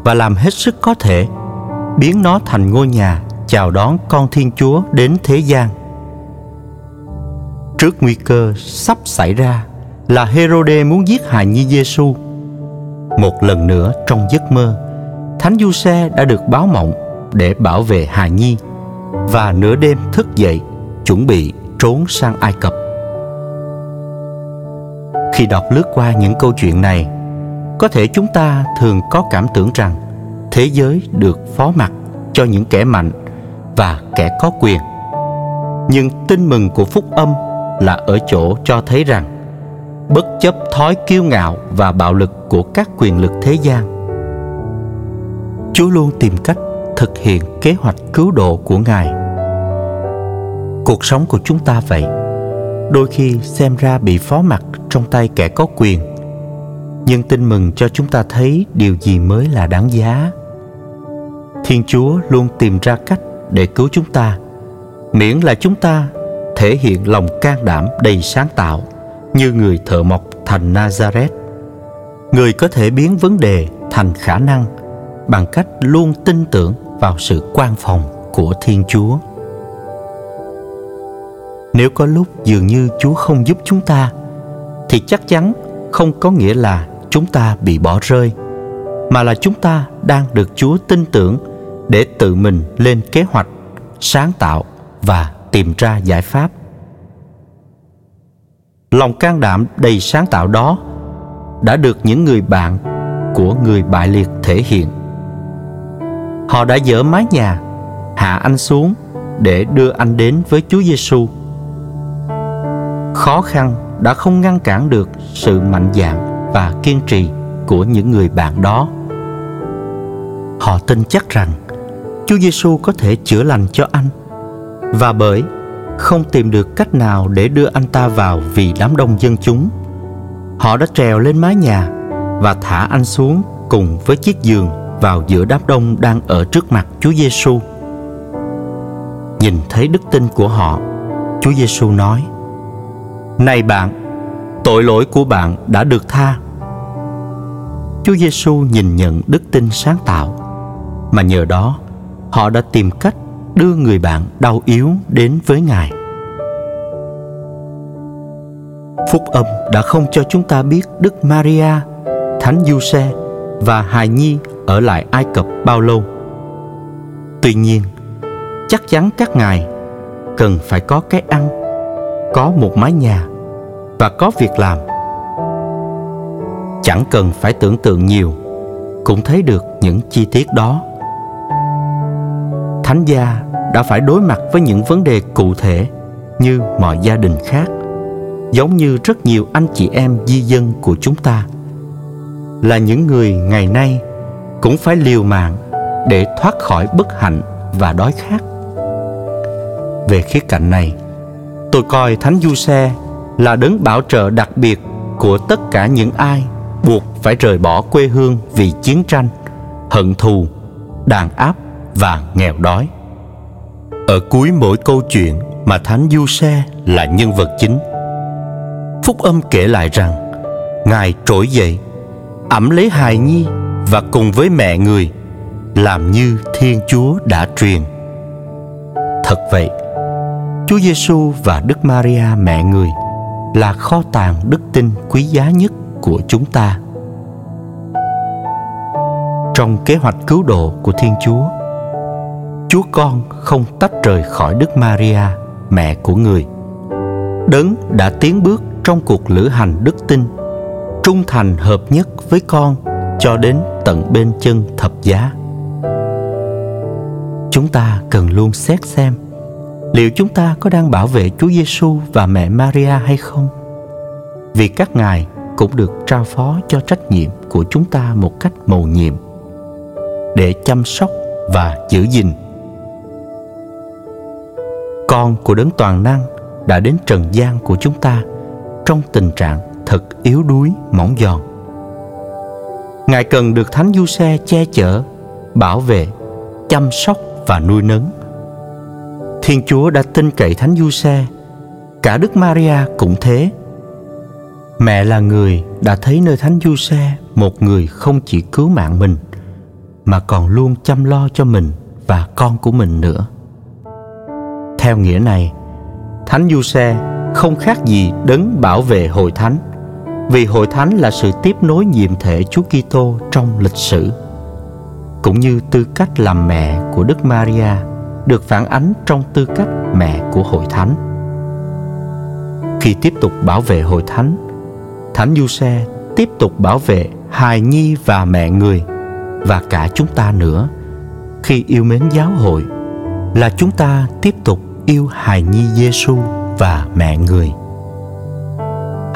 Speaker 1: và làm hết sức có thể biến nó thành ngôi nhà chào đón con Thiên Chúa đến thế gian. Trước nguy cơ sắp xảy ra là Herode muốn giết hại nhi Giêsu. Một lần nữa trong giấc mơ, Thánh Du Xe đã được báo mộng để bảo vệ hài nhi và nửa đêm thức dậy chuẩn bị trốn sang Ai Cập. Khi đọc lướt qua những câu chuyện này, có thể chúng ta thường có cảm tưởng rằng thế giới được phó mặc cho những kẻ mạnh và kẻ có quyền. Nhưng tin mừng của phúc âm là ở chỗ cho thấy rằng bất chấp thói kiêu ngạo và bạo lực của các quyền lực thế gian, Chúa luôn tìm cách thực hiện kế hoạch cứu độ của Ngài. Cuộc sống của chúng ta vậy. đôi khi xem ra bị phó mặc trong tay kẻ có quyền nhưng tin mừng cho chúng ta thấy điều gì mới là đáng giá. Thiên chúa luôn tìm ra cách để cứu chúng ta. Miễn là chúng ta thể hiện lòng can đảm đầy sáng tạo như người thợ mộc thành nazareth. Người có thể biến vấn đề thành khả năng bằng cách luôn tin tưởng vào sự quan phòng của thiên chúa. Nếu có lúc dường như chúa không giúp chúng ta, thì chắc chắn không có nghĩa là chúng ta bị bỏ rơi, mà là chúng ta đang được chúa tin tưởng để tự mình lên kế hoạch, sáng tạo và tìm ra giải pháp. Lòng can đảm đầy sáng tạo đó đã được những người bạn của người bại liệt thể hiện. Họ đã dỡ mái nhà, hạ anh xuống để đưa anh đến với Chúa Giêsu. Khó khăn đã không ngăn cản được sự mạnh dạn và kiên trì của những người bạn đó. Họ tin chắc rằng Chúa Giêsu có thể chữa lành cho anh và bởi không tìm được cách nào để đưa anh ta vào vì đám đông dân chúng họ đã trèo lên mái nhà và thả anh xuống cùng với chiếc giường vào giữa đám đông đang ở trước mặt Chúa Giêsu. Nhìn thấy đức tin của họ, Chúa Giêsu nói: "Này bạn, tội lỗi của bạn đã được tha." Chúa Giêsu nhìn nhận đức tin sáng tạo, mà nhờ đó họ đã tìm cách đưa người bạn đau yếu đến với Ngài. Phúc âm đã không cho chúng ta biết Đức Maria, Thánh Giuse và hài nhi ở lại Ai Cập bao lâu. Tuy nhiên, chắc chắn các ngài cần phải có cái ăn, có một mái nhà và có việc làm. Chẳng cần phải tưởng tượng nhiều, cũng thấy được những chi tiết đó. Thánh gia đã phải đối mặt với những vấn đề cụ thể như mọi gia đình khác, giống như rất nhiều anh chị em di dân của chúng ta là những người ngày nay cũng phải liều mạng để thoát khỏi bất hạnh và đói khát. Về khía cạnh này, tôi coi Thánh Du Xe là đấng bảo trợ đặc biệt của tất cả những ai buộc phải rời bỏ quê hương vì chiến tranh, hận thù, đàn áp và nghèo đói. Ở cuối mỗi câu chuyện mà Thánh Du Xe là nhân vật chính, Phúc âm kể lại rằng Ngài trỗi dậy ẩm lấy hài nhi và cùng với mẹ người làm như Thiên Chúa đã truyền. Thật vậy, Chúa Giêsu và Đức Maria mẹ người là kho tàng đức tin quý giá nhất của chúng ta. Trong kế hoạch cứu độ của Thiên Chúa, Chúa Con không tách rời khỏi Đức Maria, mẹ của người. Đấng đã tiến bước trong cuộc lữ hành đức tin trung thành hợp nhất với con cho đến tận bên chân thập giá chúng ta cần luôn xét xem liệu chúng ta có đang bảo vệ Chúa Giêsu và mẹ Maria hay không? Vì các ngài cũng được trao phó cho trách nhiệm của chúng ta một cách mầu nhiệm, để chăm sóc và giữ gìn. Con của đấng toàn năng đã đến trần gian của chúng ta trong tình trạng thật yếu đuối, mỏng giòn ngài cần được thánh du xe che chở, bảo vệ, chăm sóc và nuôi nấng thiên chúa đã tin cậy thánh du xe cả đức maria cũng thế. Mẹ là người đã thấy nơi thánh du xe một người không chỉ cứu mạng mình, mà còn luôn chăm lo cho mình và con của mình nữa. Theo nghĩa này, thánh du xe không khác gì đấng bảo vệ hội thánh, vì hội thánh là sự tiếp nối nhiệm thể Chúa Kitô trong lịch sử, cũng như tư cách làm mẹ của Đức Maria được phản ánh trong tư cách mẹ của hội thánh. Khi tiếp tục bảo vệ hội thánh, Thánh Giuse tiếp tục bảo vệ hài nhi và mẹ người và cả chúng ta nữa. Khi yêu mến giáo hội là chúng ta tiếp tục yêu hài nhi Giêsu và mẹ người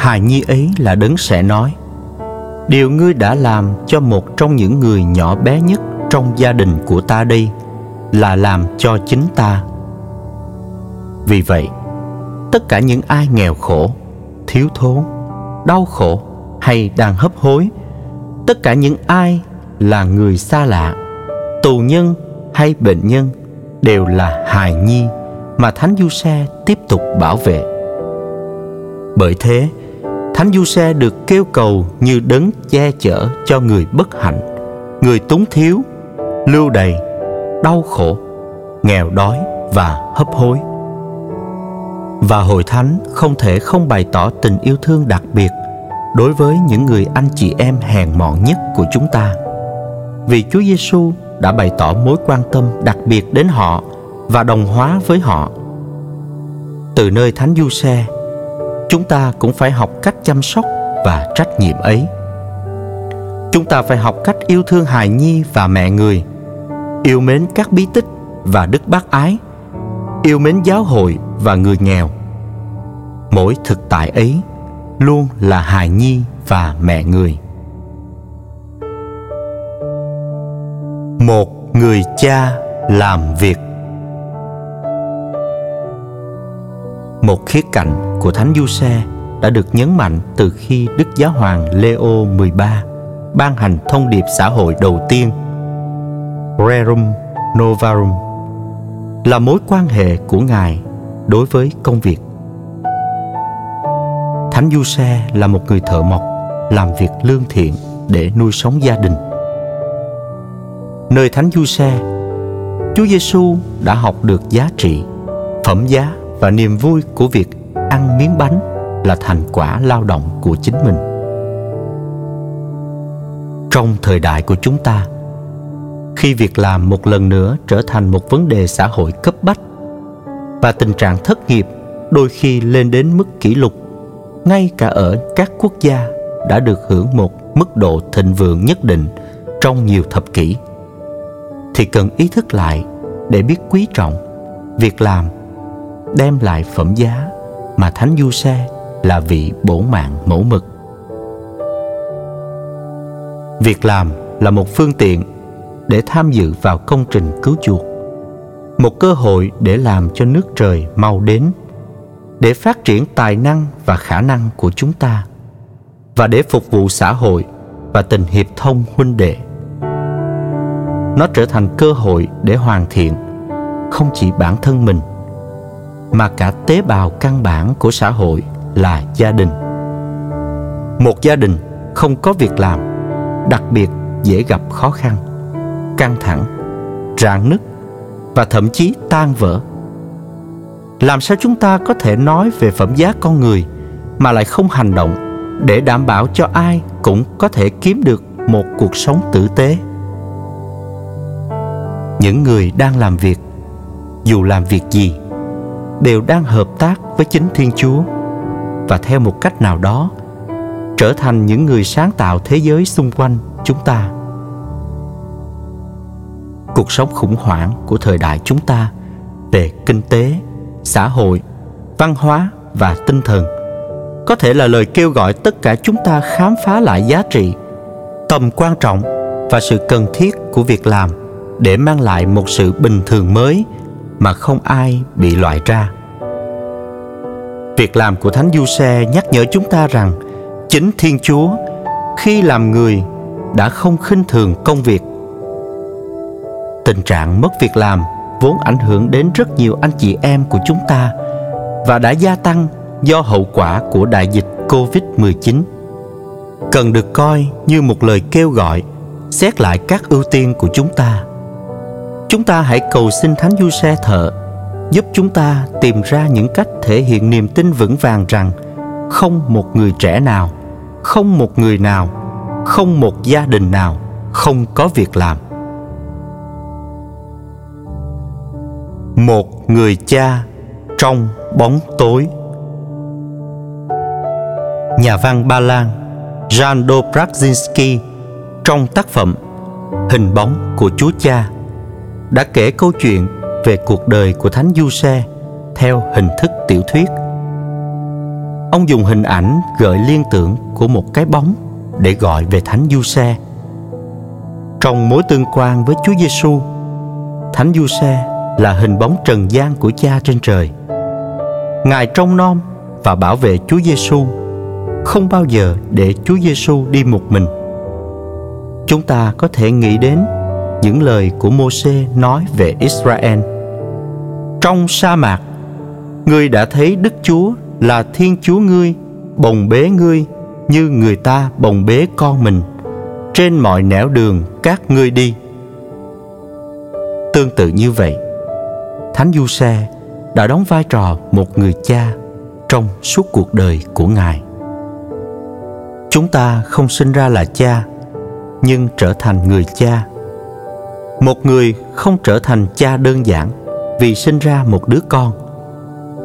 Speaker 1: hài nhi ấy là đấng sẽ nói điều ngươi đã làm cho một trong những người nhỏ bé nhất trong gia đình của ta đây là làm cho chính ta. Vì vậy, tất cả những ai nghèo khổ, thiếu thốn, đau khổ hay đang hấp hối, tất cả những ai là người xa lạ, tù nhân hay bệnh nhân đều là hài nhi mà thánh du xe tiếp tục bảo vệ. Bởi thế, thánh du xe được kêu cầu như đấng che chở cho người bất hạnh, người túng thiếu, lưu đầy đau khổ, nghèo đói và hấp hối. Và hội thánh không thể không bày tỏ tình yêu thương đặc biệt đối với những người anh chị em hèn mọn nhất của chúng ta. Vì Chúa Giêsu đã bày tỏ mối quan tâm đặc biệt đến họ và đồng hóa với họ. Từ nơi thánh du xe chúng ta cũng phải học cách chăm sóc và trách nhiệm ấy. Chúng ta phải học cách yêu thương hài nhi và mẹ người yêu mến các bí tích và đức bác ái. Yêu mến giáo hội và người nghèo. Mỗi thực tại ấy luôn là hài nhi và mẹ người. Một người cha làm việc. Một khía cạnh của Thánh Du Xe đã được nhấn mạnh từ khi Đức Giáo hoàng Leo 13 ban hành thông điệp xã hội đầu tiên Rerum Novarum là mối quan hệ của Ngài đối với công việc. Thánh Du Xe là một người thợ mộc làm việc lương thiện để nuôi sống gia đình. Nơi Thánh Du Xe, Chúa Giêsu đã học được giá trị, phẩm giá và niềm vui của việc ăn miếng bánh là thành quả lao động của chính mình. Trong thời đại của chúng ta, khi việc làm một lần nữa trở thành một vấn đề xã hội cấp bách. Và tình trạng thất nghiệp đôi khi lên đến mức kỷ lục, ngay cả ở các quốc gia đã được hưởng một mức độ thịnh vượng nhất định trong nhiều thập kỷ. Thì cần ý thức lại để biết quý trọng việc làm, đem lại phẩm giá mà thánh du xe là vị bổ mạng mẫu mực. Việc làm là một phương tiện để tham dự vào công trình cứu chuộc. Một cơ hội để làm cho nước trời mau đến, để phát triển tài năng và khả năng của chúng ta, và để phục vụ xã hội và tình hiệp thông huynh đệ. Nó trở thành cơ hội để hoàn thiện không chỉ bản thân mình, mà cả tế bào căn bản của xã hội là gia đình. Một gia đình không có việc làm, đặc biệt dễ gặp khó khăn căng thẳng, rạn nứt và thậm chí tan vỡ. Làm sao chúng ta có thể nói về phẩm giá con người mà lại không hành động để đảm bảo cho ai cũng có thể kiếm được một cuộc sống tử tế? Những người đang làm việc, dù làm việc gì, đều đang hợp tác với chính thiên chúa và theo một cách nào đó trở thành những người sáng tạo thế giới xung quanh chúng ta cuộc sống khủng hoảng của thời đại chúng ta về kinh tế, xã hội, văn hóa và tinh thần. Có thể là lời kêu gọi tất cả chúng ta khám phá lại giá trị, tầm quan trọng và sự cần thiết của việc làm để mang lại một sự bình thường mới mà không ai bị loại ra. Việc làm của thánh du xe nhắc nhở chúng ta rằng chính thiên chúa khi làm người đã không khinh thường công việc tình trạng mất việc làm vốn ảnh hưởng đến rất nhiều anh chị em của chúng ta và đã gia tăng do hậu quả của đại dịch Covid-19 cần được coi như một lời kêu gọi xét lại các ưu tiên của chúng ta. Chúng ta hãy cầu xin Thánh Du Xe Thợ giúp chúng ta tìm ra những cách thể hiện niềm tin vững vàng rằng không một người trẻ nào, không một người nào, không một gia đình nào không có việc làm. Một người cha trong bóng tối. Nhà văn ba lan jan dobrazinski trong tác phẩm hình bóng của chúa cha đã kể câu chuyện về cuộc đời của thánh du xe theo hình thức tiểu thuyết. Ông dùng hình ảnh gợi liên tưởng của một cái bóng để gọi về thánh du xe trong mối tương quan với chúa giêsu thánh du xe là hình bóng trần gian của cha trên trời Ngài trông nom và bảo vệ Chúa Giêsu, không bao giờ để Chúa Giêsu đi một mình. Chúng ta có thể nghĩ đến những lời của Môsê nói về Israel. Trong sa mạc, ngươi đã thấy Đức Chúa là Thiên Chúa ngươi bồng bế ngươi như người ta bồng bế con mình trên mọi nẻo đường các ngươi đi. Tương tự như vậy, Thánh Du Xe đã đóng vai trò một người cha trong suốt cuộc đời của Ngài. Chúng ta không sinh ra là cha, nhưng trở thành người cha. Một người không trở thành cha đơn giản vì sinh ra một đứa con,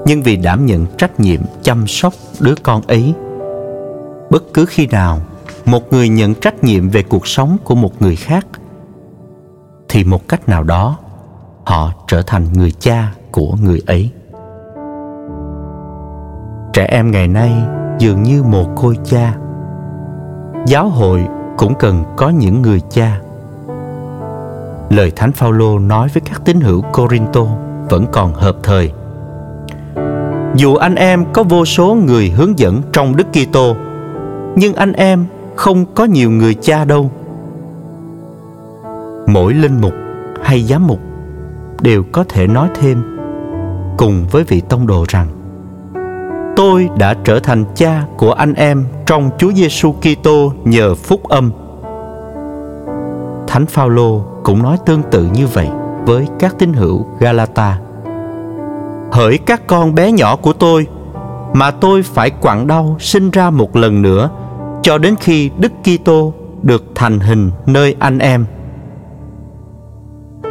Speaker 1: nhưng vì đảm nhận trách nhiệm chăm sóc đứa con ấy. Bất cứ khi nào một người nhận trách nhiệm về cuộc sống của một người khác thì một cách nào đó họ trở thành người cha của người ấy. Trẻ em ngày nay dường như mồ côi cha. Giáo hội cũng cần có những người cha. Lời thánh phaolô nói với các tín hữu corinto vẫn còn hợp thời. Dù anh em có vô số người hướng dẫn trong đức kitô, nhưng anh em không có nhiều người cha đâu. Mỗi linh mục hay giám mục đều có thể nói thêm cùng với vị tông đồ rằng tôi đã trở thành cha của anh em trong Chúa Giêsu Kitô nhờ phúc âm. Thánh Phaolô cũng nói tương tự như vậy với các tín hữu Galata. Hỡi các con bé nhỏ của tôi, mà tôi phải quặn đau sinh ra một lần nữa cho đến khi Đức Kitô được thành hình nơi anh em.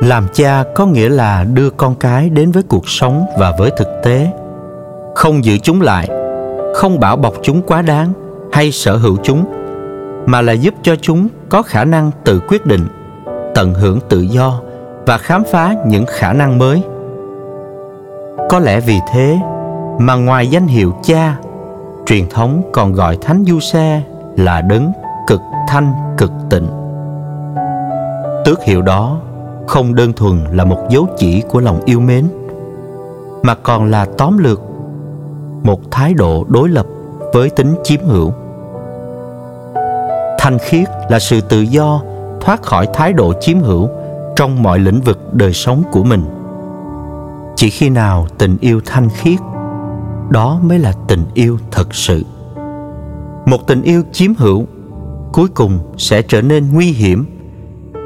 Speaker 1: Làm cha có nghĩa là đưa con cái đến với cuộc sống và với thực tế, không giữ chúng lại, không bảo bọc chúng quá đáng hay sở hữu chúng, mà là giúp cho chúng có khả năng tự quyết định, tận hưởng tự do và khám phá những khả năng mới. Có lẽ vì thế mà ngoài danh hiệu cha, truyền thống còn gọi Thánh Du Xe là đấng cực thanh cực tịnh tước hiệu đó không đơn thuần là một dấu chỉ của lòng yêu mến, mà còn là tóm lược một thái độ đối lập với tính chiếm hữu. Thanh khiết là sự tự do thoát khỏi thái độ chiếm hữu trong mọi lĩnh vực đời sống của mình. Chỉ khi nào tình yêu thanh khiết, đó mới là tình yêu thật sự. Một tình yêu chiếm hữu cuối cùng sẽ trở nên nguy hiểm,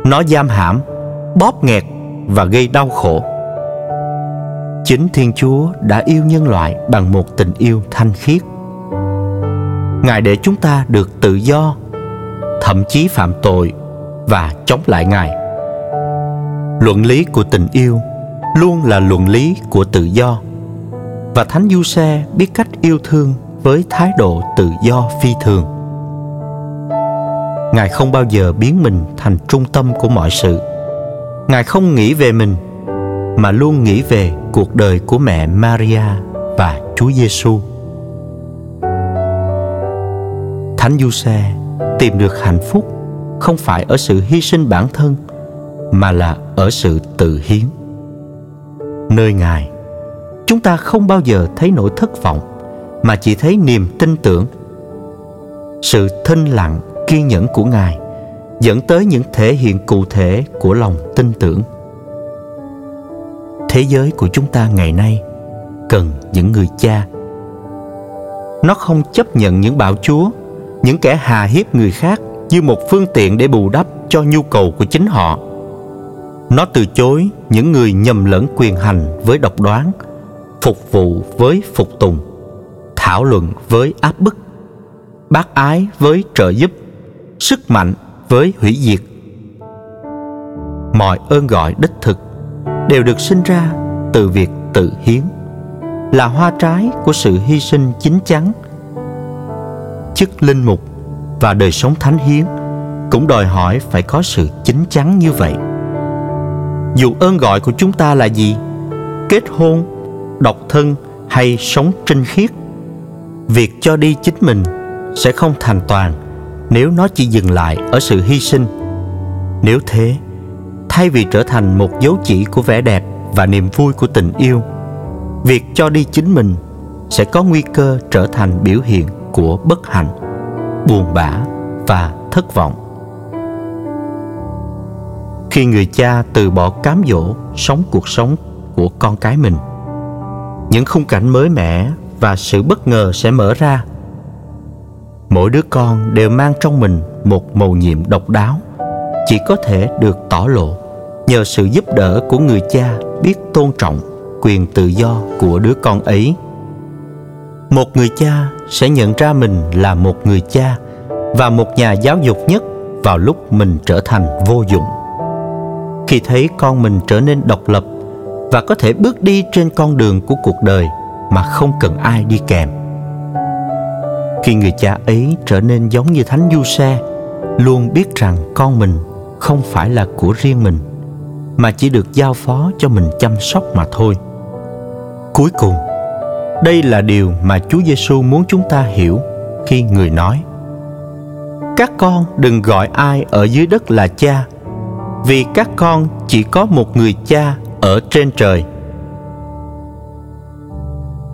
Speaker 1: nó giam hãm bóp nghẹt và gây đau khổ. Chính thiên chúa đã yêu nhân loại bằng một tình yêu thanh khiết. Ngài để chúng ta được tự do, thậm chí phạm tội và chống lại ngài. Luận lý của tình yêu luôn là luận lý của tự do, và thánh du xe biết cách yêu thương với thái độ tự do phi thường. Ngài không bao giờ biến mình thành trung tâm của mọi sự ngài không nghĩ về mình, mà luôn nghĩ về cuộc đời của mẹ maria và chúa giêsu thánh Giuse tìm được hạnh phúc không phải ở sự hy sinh bản thân, mà là ở sự tự hiến. Nơi ngài, chúng ta không bao giờ thấy nỗi thất vọng, mà chỉ thấy niềm tin tưởng. Sự thinh lặng kiên nhẫn của ngài dẫn tới những thể hiện cụ thể của lòng tin tưởng. Thế giới của chúng ta ngày nay cần những người cha. Nó không chấp nhận những bạo chúa, những kẻ hà hiếp người khác như một phương tiện để bù đắp cho nhu cầu của chính họ. Nó từ chối những người nhầm lẫn quyền hành với độc đoán, phục vụ với phục tùng, thảo luận với áp bức, bác ái với trợ giúp, sức mạnh với hủy diệt. Mọi ơn gọi đích thực đều được sinh ra từ việc tự hiến, là hoa trái của sự hy sinh chính chắn. Chức linh mục và đời sống thánh hiến cũng đòi hỏi phải có sự chính chắn như vậy. Dù ơn gọi của chúng ta là gì, kết hôn, độc thân hay sống trinh khiết, việc cho đi chính mình sẽ không thành toàn nếu nó chỉ dừng lại ở sự hy sinh, nếu thế, thay vì trở thành một dấu chỉ của vẻ đẹp và niềm vui của tình yêu, việc cho đi chính mình sẽ có nguy cơ trở thành biểu hiện của bất hạnh, buồn bã và thất vọng. Khi người cha từ bỏ cám dỗ sống cuộc sống của con cái mình, những khung cảnh mới mẻ và sự bất ngờ sẽ mở ra mỗi đứa con đều mang trong mình một mầu nhiệm độc đáo. Chỉ có thể được tỏ lộ nhờ sự giúp đỡ của người cha biết tôn trọng quyền tự do của đứa con ấy. Một người cha sẽ nhận ra mình là một người cha và một nhà giáo dục nhất vào lúc mình trở thành vô dụng. Khi thấy con mình trở nên độc lập và có thể bước đi trên con đường của cuộc đời mà không cần ai đi kèm khi người cha ấy trở nên giống như thánh du xe luôn biết rằng con mình không phải là của riêng mình, mà chỉ được giao phó cho mình chăm sóc mà thôi. Cuối cùng, đây là điều mà Chúa Giêsu muốn chúng ta hiểu khi người nói, các con đừng gọi ai ở dưới đất là cha, vì các con chỉ có một người cha ở trên trời.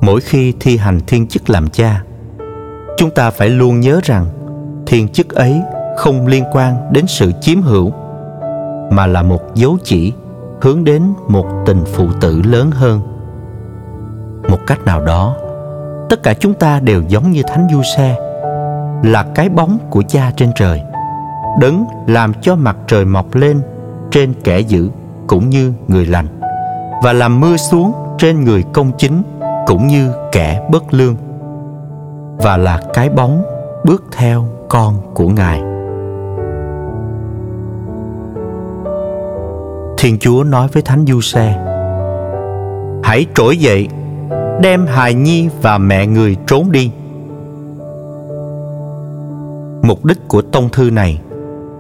Speaker 1: Mỗi khi thi hành thiên chức làm cha chúng ta phải luôn nhớ rằng thiên chức ấy không liên quan đến sự chiếm hữu, mà là một dấu chỉ hướng đến một tình phụ tử lớn hơn. Một cách nào đó, tất cả chúng ta đều giống như thánh du xe, là cái bóng của cha trên trời, đấng làm cho mặt trời mọc lên trên kẻ dữ cũng như người lành, và làm mưa xuống trên người công chính cũng như kẻ bất lương và là cái bóng bước theo con của ngài. Thiên chúa nói với thánh du xe hãy trỗi dậy, đem hài nhi và mẹ người trốn đi. Mục đích của tông thư này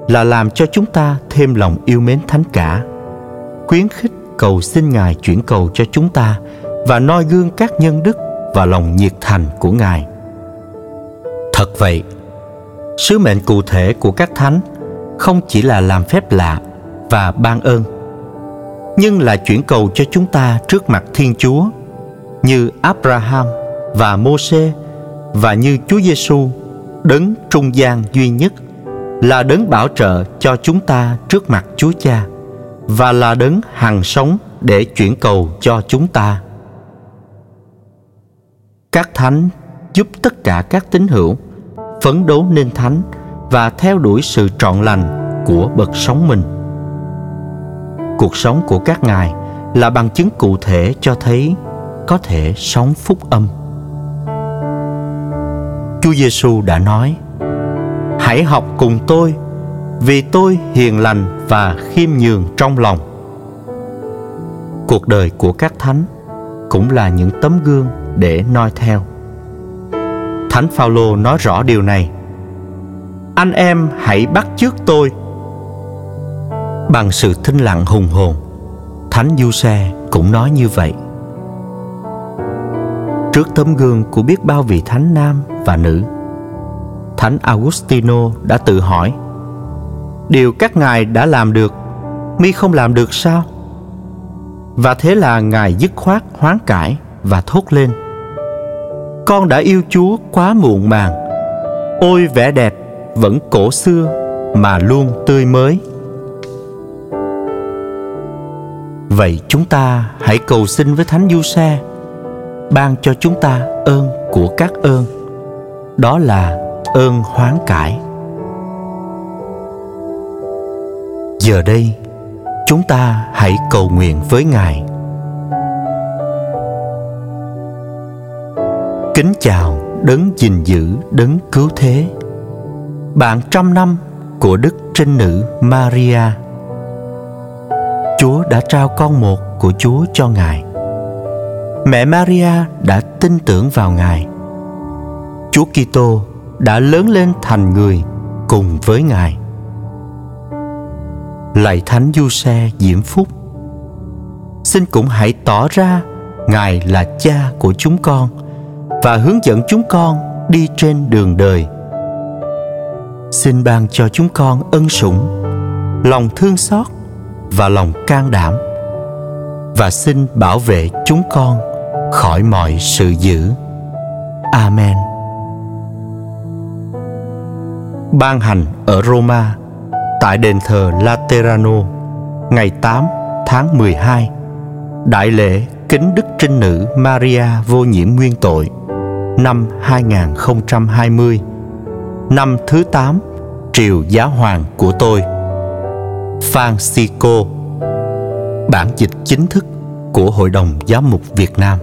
Speaker 1: là làm cho chúng ta thêm lòng yêu mến thánh cả, khuyến khích cầu xin ngài chuyển cầu cho chúng ta và noi gương các nhân đức và lòng nhiệt thành của ngài thật vậy, sứ mệnh cụ thể của các thánh không chỉ là làm phép lạ và ban ơn, nhưng là chuyển cầu cho chúng ta trước mặt thiên chúa như abraham và mô-xê và như chúa giêsu đấng trung gian duy nhất, là đấng bảo trợ cho chúng ta trước mặt chúa cha và là đấng hằng sống để chuyển cầu cho chúng ta. Các thánh giúp tất cả các tín hữu phấn đấu nên thánh và theo đuổi sự trọn lành của bậc sống mình. Cuộc sống của các ngài là bằng chứng cụ thể cho thấy có thể sống phúc âm. Chúa Giêsu đã nói, Hãy học cùng tôi, Vì tôi hiền lành và khiêm nhường trong lòng. Cuộc đời của các thánh Cũng là những tấm gương để noi theo. Thánh Phaolô nói rõ điều này. Anh em hãy bắt chước tôi. Bằng sự thinh lặng hùng hồn, Thánh Du Xe cũng nói như vậy. Trước tấm gương của biết bao vị thánh nam và nữ, Thánh Augustino đã tự hỏi, Điều các ngài đã làm được, mi không làm được sao? Và thế là ngài dứt khoát hoán cải và thốt lên con đã yêu Chúa quá muộn màng. Ôi vẻ đẹp vẫn cổ xưa mà luôn tươi mới. Vậy chúng ta hãy cầu xin với Thánh Du Xe ban cho chúng ta ơn của các ơn. Đó là ơn hoán cải. Giờ đây, chúng ta hãy cầu nguyện với ngài. Kính chào đấng gìn giữ, đấng cứu thế bạn trăm năm của đức trinh nữ maria chúa đã trao con một của chúa cho ngài mẹ Maria đã tin tưởng vào Ngài. Chúa Kitô đã lớn lên thành người cùng với Ngài. Lạy Thánh Du Xe diễm phúc. Xin cũng hãy tỏ ra Ngài là cha của chúng con và hướng dẫn chúng con đi trên đường đời. Xin ban cho chúng con ân sủng, lòng thương xót và lòng can đảm và xin bảo vệ chúng con khỏi mọi sự dữ Amen. Ban hành ở Roma tại đền thờ Laterano ngày 8 tháng 12 Đại lễ kính Đức Trinh Nữ Maria vô nhiễm nguyên tội năm 2020 năm thứ 8 triều giáo hoàng của tôi. Francisco, bản dịch chính thức của Hội đồng Giám mục Việt Nam.